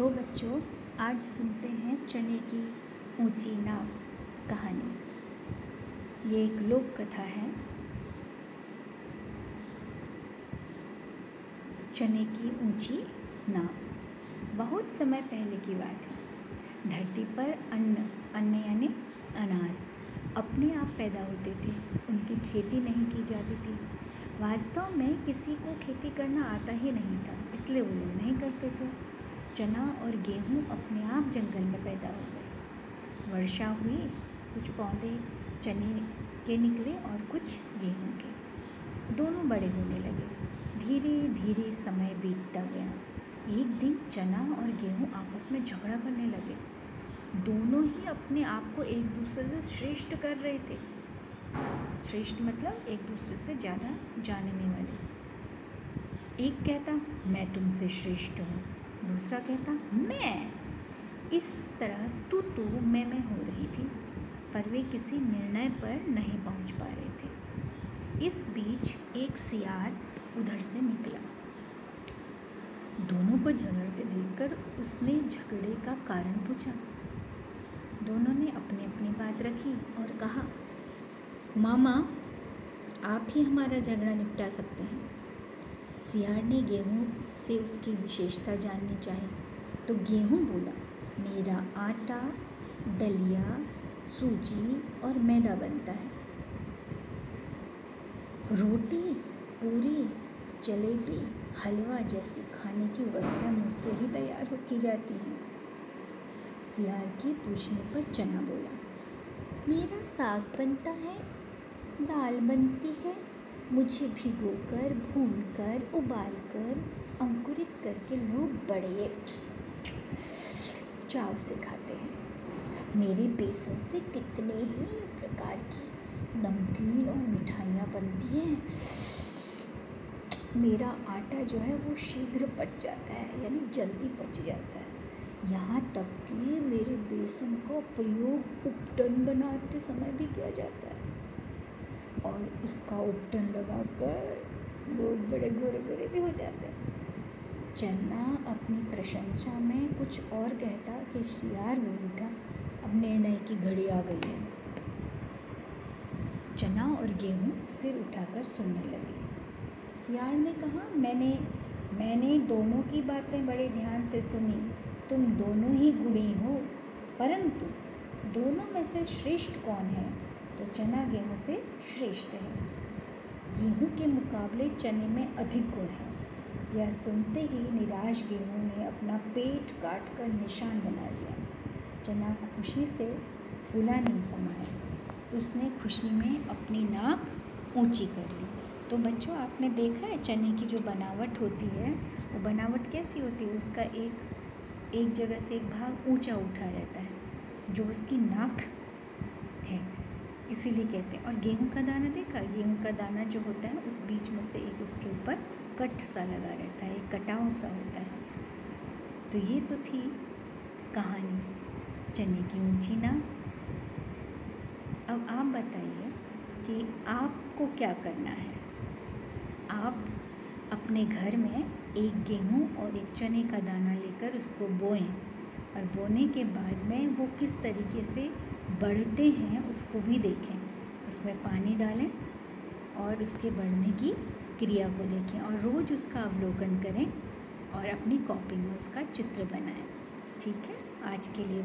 तो बच्चों आज सुनते हैं चने की ऊँची नाव कहानी। ये एक लोक कथा है। चने की ऊँची नाव। बहुत समय पहले की बात है। धरती पर अन्न अन्न यानी अनाज अपने आप पैदा होते थे। उनकी खेती नहीं की जाती थी। वास्तव में किसी को खेती करना आता ही नहीं था, इसलिए वो लोग नहीं करते थे। चना और गेहूँ अपने आप जंगल में पैदा हो गए। वर्षा हुई, कुछ पौधे चने के निकले और कुछ गेहूँ के। दोनों बड़े होने लगे। धीरे धीरे समय बीतता गया। एक दिन चना और गेहूँ आपस में झगड़ा करने लगे। दोनों ही अपने आप को एक दूसरे से श्रेष्ठ कर रहे थे। श्रेष्ठ मतलब एक दूसरे से ज़्यादा जानने वाले। एक कहता, मैं तुमसे श्रेष्ठ हूँ। दूसरा कहता, मैं इस तरह तू तू मैं मैं हो रही थी, पर वे किसी निर्णय पर नहीं पहुँच पा रहे थे। इस बीच एक सियार उधर से निकला। दोनों को झगड़ते देखकर उसने झगड़े का कारण पूछा। दोनों ने अपनी अपनी बात रखी और कहा, मामा, आप ही हमारा झगड़ा निपटा सकते हैं। सियार ने गेहूँ से उसकी विशेषता जाननी चाही। तो गेहूँ बोला, मेरा आटा, दलिया, सूजी और मैदा बनता है। रोटी, पूरी, जलेबी, हलवा जैसी खाने की वस्तुएँ मुझसे ही तैयार हो की जाती हैं। सियार के पूछने पर चना बोला, मेरा साग बनता है, दाल बनती है मुझे भिगोकर, भूनकर, उबालकर, अंकुरित करके लोग बड़े चाव से खाते हैं। मेरे बेसन से कितने ही प्रकार की नमकीन और मिठाइयाँ बनती हैं। मेरा आटा जो है वो शीघ्र पच जाता है, यानी जल्दी पच जाता है। यहाँ तक कि मेरे बेसन का प्रयोग उपटन बनाते समय भी किया जाता है। और उसका उपटन लगाकर लोग बड़े गोरे गोरे भी हो जाते हैं। चन्ना अपनी प्रशंसा में कुछ और कहता कि शियार बोल उठा अब निर्णय की घड़ी आ गई है। चना और गेहूँ सिर उठाकर सुनने लगे। सियार ने कहा, मैंने मैंने दोनों की बातें बड़े ध्यान से सुनी। तुम दोनों ही गुणी हो, परंतु दोनों में से श्रेष्ठ कौन है? तो चना गेहूँ से श्रेष्ठ है। गेहूँ के मुकाबले चने में अधिक गुण है। यह सुनते ही निराश गेहूँ ने अपना पेट काट कर निशान बना लिया। चना खुशी से फूला नहीं समाया उसने खुशी में अपनी नाक ऊँची कर ली। तो बच्चों, आपने देखा है चने की जो बनावट होती है? वो बनावट कैसी होती है? उसका एक एक जगह से एक भाग ऊँचा उठा रहता है, जो उसकी नाक है। इसीलिए कहते हैं। और गेहूँ का दाना देखा? गेहूँ का दाना जो होता है, उस बीच में से एक उसके ऊपर कट सा लगा रहता है, एक कटाव सा होता है। तो ये तो थी कहानी चने की ऊँची नाक अब आप बताइए कि आपको क्या करना है? आप अपने घर में एक गेहूँ और एक चने का दाना लेकर उसको बोएँ, और बोने के बाद में वो किस तरीके से बढ़ते हैं, उसको भी देखें। उसमें पानी डालें और उसके बढ़ने की क्रिया को देखें और रोज़ उसका अवलोकन करें और अपनी कॉपी में उसका चित्र बनाएँ। ठीक है? आज के लिए